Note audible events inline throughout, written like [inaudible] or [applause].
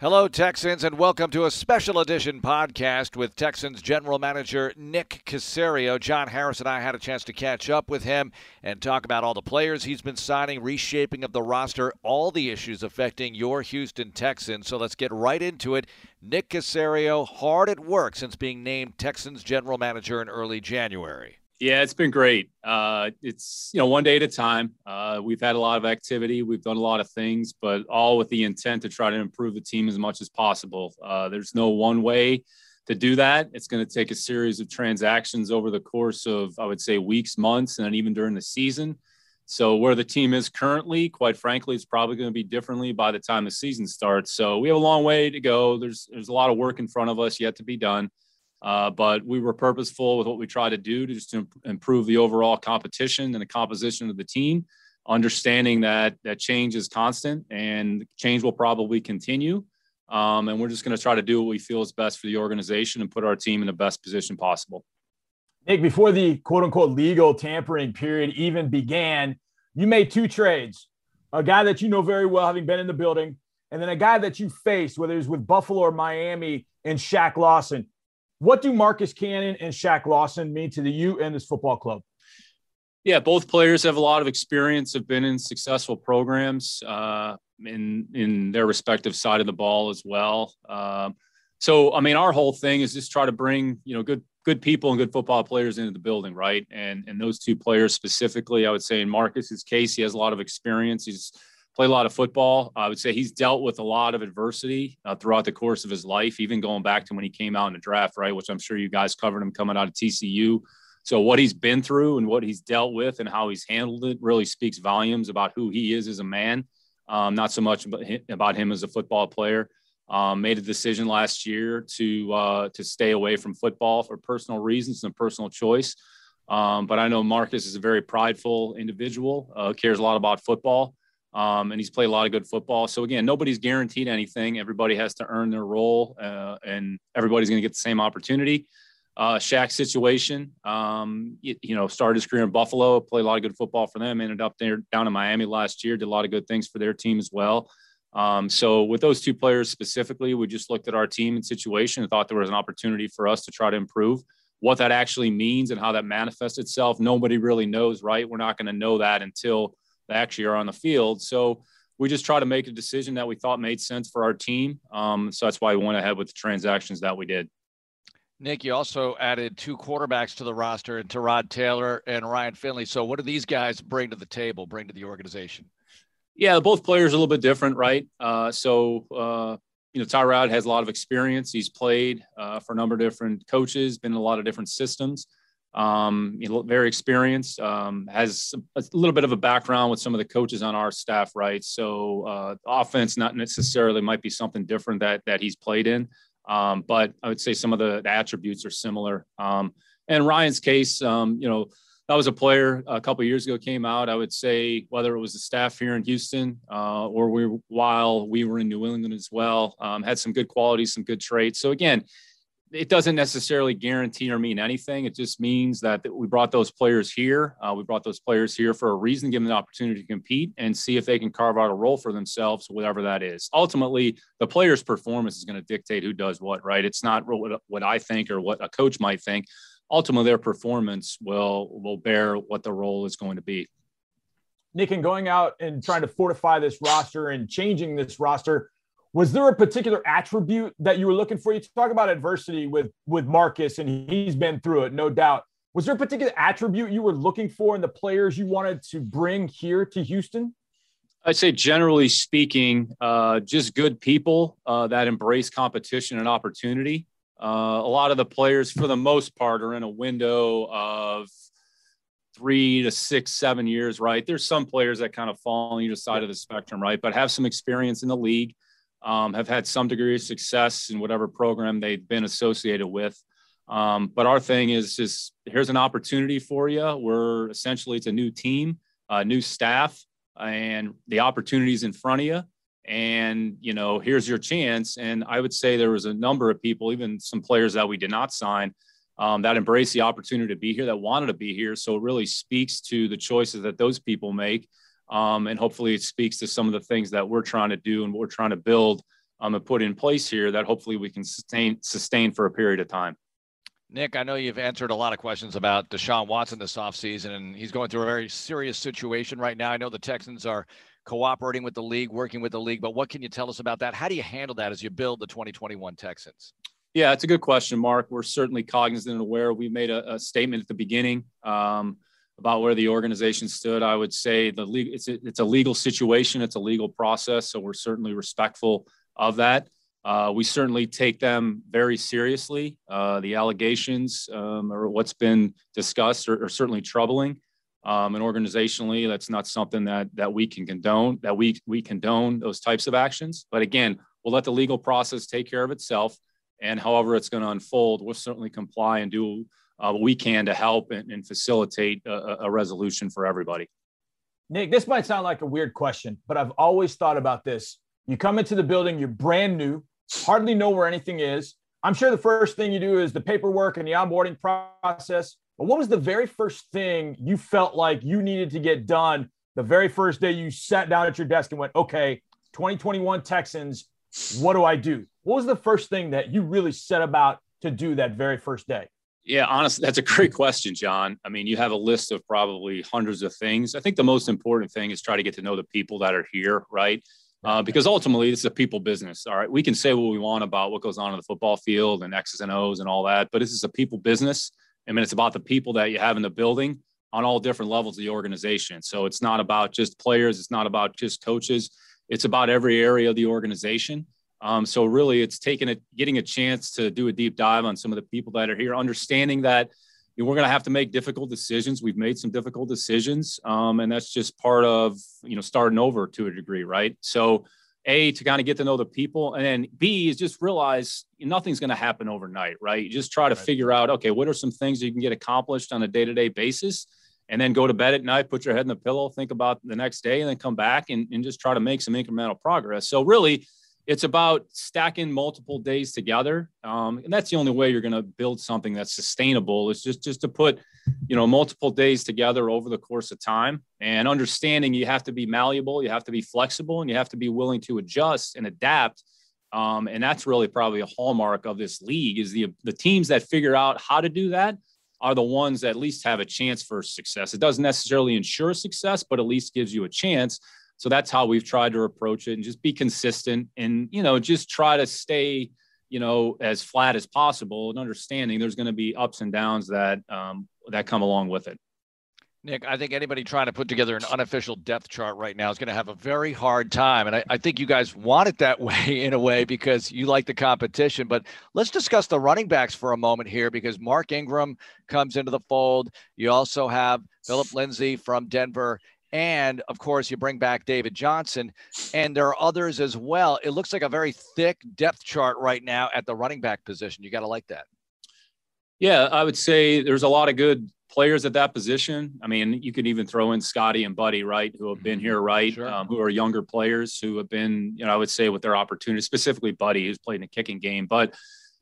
Hello, Texans, and welcome to a special edition podcast with Texans General Manager Nick Caserio. John Harris and I had a chance to catch up with him and talk about all the players he's been signing, reshaping of the roster, all the issues affecting your Houston Texans. So let's get right into it. Nick Caserio, hard at work since being named Texans General Manager in early January. Yeah, it's been great. Uh, it's you know one day at a time. Uh, we've had a lot of activity. We've done a lot of things, but all with the intent to try to improve the team as much as possible. Uh, there's no one way to do that. It's going to take a series of transactions over the course of I would say weeks, months, and then even during the season. So where the team is currently, quite frankly, it's probably going to be differently by the time the season starts. So we have a long way to go. There's there's a lot of work in front of us yet to be done. Uh, but we were purposeful with what we tried to do to just to improve the overall competition and the composition of the team, understanding that that change is constant and change will probably continue. Um, and we're just going to try to do what we feel is best for the organization and put our team in the best position possible. Nick, before the quote unquote legal tampering period even began, you made two trades a guy that you know very well, having been in the building, and then a guy that you faced, whether it was with Buffalo or Miami, and Shaq Lawson. What do Marcus Cannon and Shaq Lawson mean to the U and this football club? Yeah, both players have a lot of experience, have been in successful programs uh, in in their respective side of the ball as well. Uh, so, I mean, our whole thing is just try to bring you know good good people and good football players into the building, right? And and those two players specifically, I would say in Marcus's case, he has a lot of experience. He's played a lot of football. I would say he's dealt with a lot of adversity uh, throughout the course of his life, even going back to when he came out in the draft, right? Which I'm sure you guys covered him coming out of TCU. So what he's been through and what he's dealt with and how he's handled it really speaks volumes about who he is as a man. Um, not so much about him as a football player. Um, made a decision last year to uh, to stay away from football for personal reasons and personal choice. Um, but I know Marcus is a very prideful individual, uh, cares a lot about football. Um, and he's played a lot of good football. So again, nobody's guaranteed anything. Everybody has to earn their role, uh, and everybody's going to get the same opportunity. Uh, Shaq's situation, um, you, you, know, started his career in Buffalo, played a lot of good football for them. Ended up there down in Miami last year, did a lot of good things for their team as well. Um, so with those two players specifically, we just looked at our team and situation and thought there was an opportunity for us to try to improve. What that actually means and how that manifests itself, nobody really knows, right? We're not going to know that until actually are on the field. So we just try to make a decision that we thought made sense for our team. Um, so that's why we went ahead with the transactions that we did. Nick, you also added two quarterbacks to the roster, and Tyrod Taylor and Ryan Finley. So, what do these guys bring to the table, bring to the organization? Yeah, both players are a little bit different, right? Uh, so, uh, you know, Tyrod has a lot of experience. He's played uh, for a number of different coaches, been in a lot of different systems um, you know, very experienced, um, has a little bit of a background with some of the coaches on our staff, right? So uh, offense not necessarily might be something different that that he's played in, um, but I would say some of the, the attributes are similar. Um, and Ryan's case, um, you know, that was a player a couple years ago came out. I would say whether it was the staff here in Houston uh, or we while we were in New England as well, um, had some good qualities, some good traits. So again it doesn't necessarily guarantee or mean anything. It just means that we brought those players here. Uh, we brought those players here for a reason, give them the opportunity to compete and see if they can carve out a role for themselves, whatever that is. Ultimately, the player's performance is going to dictate who does what, right? It's not what, what I think or what a coach might think. Ultimately, their performance will will bear what the role is going to be. Nick, and going out and trying to fortify this roster and changing this roster, was there a particular attribute that you were looking for? You talk about adversity with with Marcus, and he's been through it, no doubt. Was there a particular attribute you were looking for in the players you wanted to bring here to Houston? I'd say, generally speaking, uh, just good people uh, that embrace competition and opportunity. Uh, a lot of the players, for the most part, are in a window of three to six, seven years, right? There's some players that kind of fall on either side of the spectrum, right? But have some experience in the league um, have had some degree of success in whatever program they've been associated with. Um, but our thing is just here's an opportunity for you. We're essentially it's a new team, a new staff, and the opportunities in front of you. And you know, here's your chance. And I would say there was a number of people, even some players that we did not sign, um, that embraced the opportunity to be here, that wanted to be here. So it really speaks to the choices that those people make um, and hopefully it speaks to some of the things that we're trying to do and what we're trying to build um, and put in place here that hopefully we can sustain sustain for a period of time. Nick, I know you've answered a lot of questions about Deshaun Watson this offseason, and he's going through a very serious situation right now. I know the Texans are cooperating with the league, working with the league, but what can you tell us about that? How do you handle that as you build the 2021 Texans? Yeah, it's a good question, Mark. We're certainly cognizant and aware. We made a, a statement at the beginning um, about where the organization stood. I would say the league it's a, it's a legal situation, it's a legal process, so we're certainly respectful of that. Uh, we certainly take them very seriously. Uh, the allegations um, or what's been discussed are, are certainly troubling. Um, and organizationally, that's not something that that we can condone. That we we condone those types of actions. But again, we'll let the legal process take care of itself. And however it's going to unfold, we'll certainly comply and do uh, we can to help and, and facilitate a, a resolution for everybody. Nick, this might sound like a weird question, but I've always thought about this. You come into the building, you're brand new, hardly know where anything is. I'm sure the first thing you do is the paperwork and the onboarding process. But what was the very first thing you felt like you needed to get done the very first day you sat down at your desk and went, okay, 2021 Texans, what do I do? What was the first thing that you really set about to do that very first day? Yeah, honestly, that's a great question, John. I mean, you have a list of probably hundreds of things. I think the most important thing is try to get to know the people that are here, right? uh, because ultimately it's a people business. All right, we can say what we want about what goes on in the football field and X's and O's and all that, but this is a people business. I mean, it's about the people that you have in the building on all different levels of the organization. So it's not about just players. It's not about just coaches. It's about every area of the organization. Um, so really, it's taking it, getting a chance to do a deep dive on some of the people that are here, understanding that you know, we're going to have to make difficult decisions. We've made some difficult decisions, um, and that's just part of you know starting over to a degree, right? So, a to kind of get to know the people, and then B is just realize nothing's going to happen overnight, right? You just try to right. figure out, okay, what are some things you can get accomplished on a day to day basis, and then go to bed at night, put your head in the pillow, think about the next day, and then come back and, and just try to make some incremental progress. So really it's about stacking multiple days together um, and that's the only way you're going to build something that's sustainable is just just to put you know multiple days together over the course of time. And understanding you have to be malleable you have to be flexible and you have to be willing to adjust and adapt um, and that's really probably a hallmark of this league is the the teams that figure out how to do that are the ones that at least have a chance for success. It doesn't necessarily ensure success but at least gives you a chance so that's how we've tried to approach it and just be consistent and, you know, just try to stay, you know, as flat as possible and understanding there's going to be ups and downs that, um, that come along with it. Nick, I think anybody trying to put together an unofficial depth chart right now is going to have a very hard time. And I, I, think you guys want it that [laughs] way in a way because you like the competition. But let's discuss the running backs for a moment here because Mark Ingram comes into the fold. You also have Philip Lindsay from Denver and of course, you bring back David Johnson, and there are others as well. It looks like a very thick depth chart right now at the running back position. You got to like that. Yeah, I would say there's a lot of good players at that position. I mean, you could even throw in Scotty and Buddy, right, who have been here, right, sure. um, who are younger players who have been, you know, I would say with their opportunity, specifically Buddy, who's played in a kicking game. But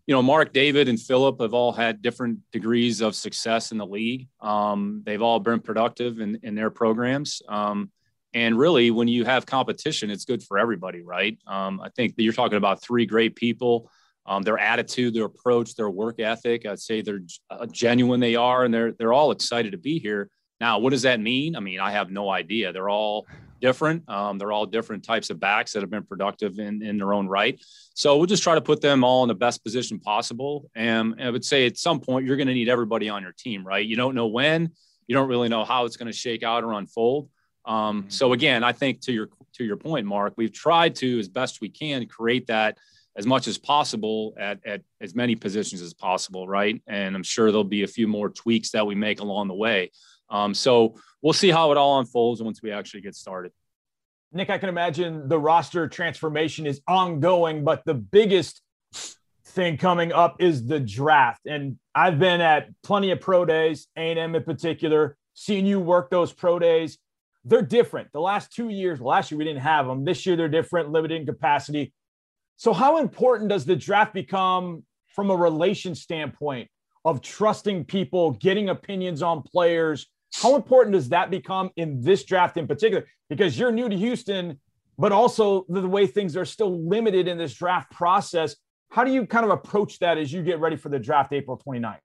you know, Mark, David, and Philip have all had different degrees of success in the league. Um, they've all been productive in, in their programs. Um, and really, when you have competition, it's good for everybody, right? Um, I think that you're talking about three great people. Um, their attitude, their approach, their work ethic. I'd say they're uh, genuine. They are, and they're they're all excited to be here. Now, what does that mean? I mean, I have no idea. They're all different. Um, they're all different types of backs that have been productive in, in their own right. So we'll just try to put them all in the best position possible. And I would say at some point, you're going to need everybody on your team, right? You don't know when, you don't really know how it's going to shake out or unfold. Um, mm-hmm. so again, I think to your to your point, Mark, we've tried to as best we can create that as much as possible at, at as many positions as possible, right? And I'm sure there'll be a few more tweaks that we make along the way. Um, so we'll see how it all unfolds once we actually get started. Nick, I can imagine the roster transformation is ongoing, but the biggest thing coming up is the draft. And I've been at plenty of pro days, A&M in particular, seeing you work those pro days. They're different. The last two years, last year we didn't have them. This year they're different, limited in capacity. So, how important does the draft become from a relation standpoint of trusting people, getting opinions on players, how important does that become in this draft in particular? Because you're new to Houston. but also the way things are still limited in this draft process. How do you kind of approach that as you get ready for the draft April 29th?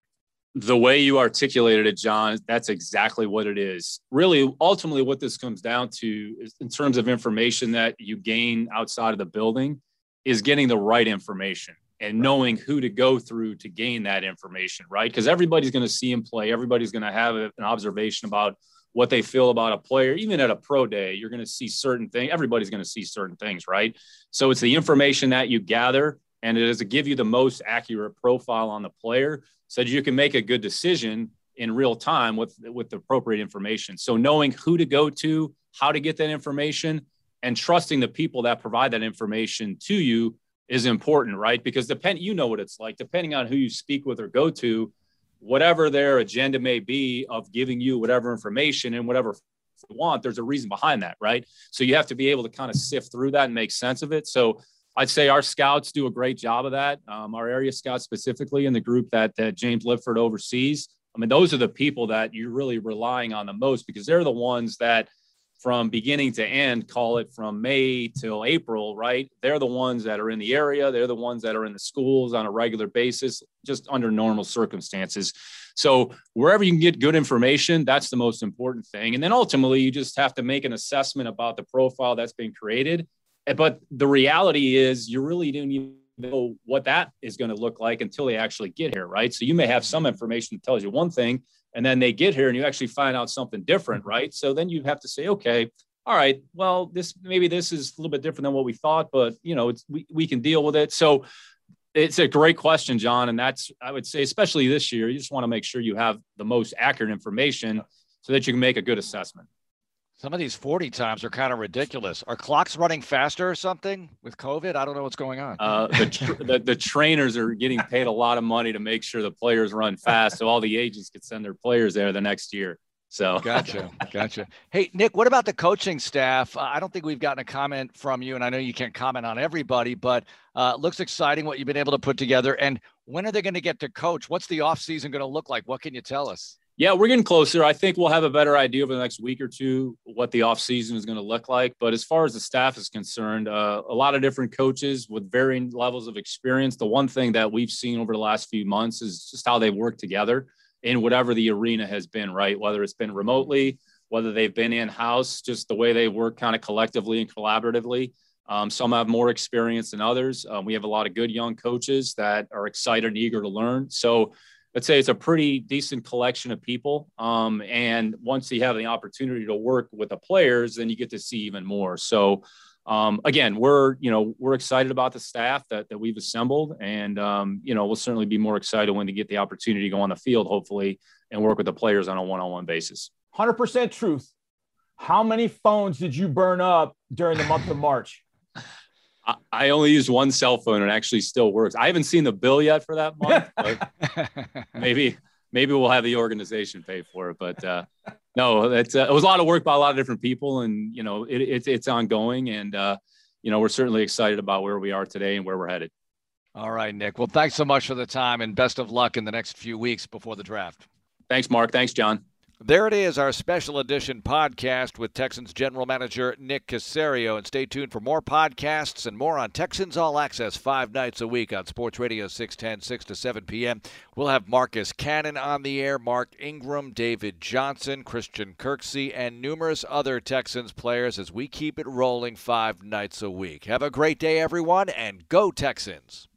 The way you articulated it, John, that's exactly what it is. Really, ultimately, what this comes down to is in terms of information that you gain outside of the building is getting the right information and knowing who to go through to gain that information, right? Because everybody's going to see him play. Everybody's going to have an observation about what they feel about a player. Even at a pro day, you're going to see certain things. Everybody's going to see certain things, right? So it's the information that you gather and it is to give you the most accurate profile on the player so that you can make a good decision in real time with with the appropriate information so knowing who to go to how to get that information and trusting the people that provide that information to you is important right because depend you know what it's like depending on who you speak with or go to whatever their agenda may be of giving you whatever information and whatever you want there's a reason behind that right so you have to be able to kind of sift through that and make sense of it so I'd say our scouts do a great job of that. Um, our area scouts, specifically in the group that that James Liipfert oversees. I mean, those are the people that you're really relying on the most because they're the ones that, from beginning to end, call it from May till April, right? They're the ones that are in the area. They're the ones that are in the schools on a regular basis, just under normal circumstances. So wherever you can get good information, that's the most important thing. And then ultimately, you just have to make an assessment about the profile that's being created eh, but the reality is you really don't even know what that is going to look like until they actually get here, right? So you may have some information that tells you one thing, and then they get here and you actually find out something different, mm-hmm. right? So then you have to say, okay, all right, well, this maybe this is a little bit different than what we thought, but you know, it's we, we can deal with it. So it's a great question, John. And that's I would say, especially this year, you just want to make sure you have the most accurate information so that you can make a good assessment. Some of these 40 times are kind of ridiculous. Are clocks running faster or something with COVID? I don't know what's going on. Uh, the, [laughs] the, the, trainers are getting paid a lot of money to make sure the players run fast so all the agents can send their players there the next year. So gotcha, gotcha. Hey Nick, what about the coaching staff? Uh, I don't think we've gotten a comment from you, and I know you can't comment on everybody, but uh, looks exciting what you've been able to put together. And when are they going to get to coach? What's the off season going to look like? What can you tell us? Yeah, we're getting closer. I think we'll have a better idea over the next week or two what the offseason is going to look like. But as far as the staff is concerned, uh, a lot of different coaches with varying levels of experience. The one thing that we've seen over the last few months is just how they work together in whatever the arena has been, right? Whether it's been remotely, whether they've been in house, just the way they work kind of collectively and collaboratively. Um, some have more experience than others. Um, we have a lot of good young coaches that are excited and eager to learn. So, I'd say it's a pretty decent collection of people. Um, and once you have the opportunity to work with the players, then you get to see even more. So, um, again, we're you know we're excited about the staff that that we've assembled, and um, you know we'll certainly be more excited when they get the opportunity to go on the field, hopefully, and work with the players on a one-on-one basis. Hundred percent truth. How many phones did you burn up during the month of March? I only use one cell phone and it actually still works. I haven't seen the bill yet for that month, [laughs] but maybe maybe we'll have the organization pay for it. But uh, no, it's uh, it was a lot of work by a lot of different people, and you know it, it's it's ongoing, and uh, you know we're certainly excited about where we are today and where we're headed. All right, Nick. Well, thanks so much for the time, and best of luck in the next few weeks before the draft. Thanks, Mark. Thanks, John. There it is, our special edition podcast with Texans general manager Nick Caserio. And stay tuned for more podcasts and more on Texans All Access five nights a week on Sports Radio 610, 6 to 7 p.m. We'll have Marcus Cannon on the air, Mark Ingram, David Johnson, Christian Kirksey, and numerous other Texans players as we keep it rolling five nights a week. Have a great day, everyone, and go Texans!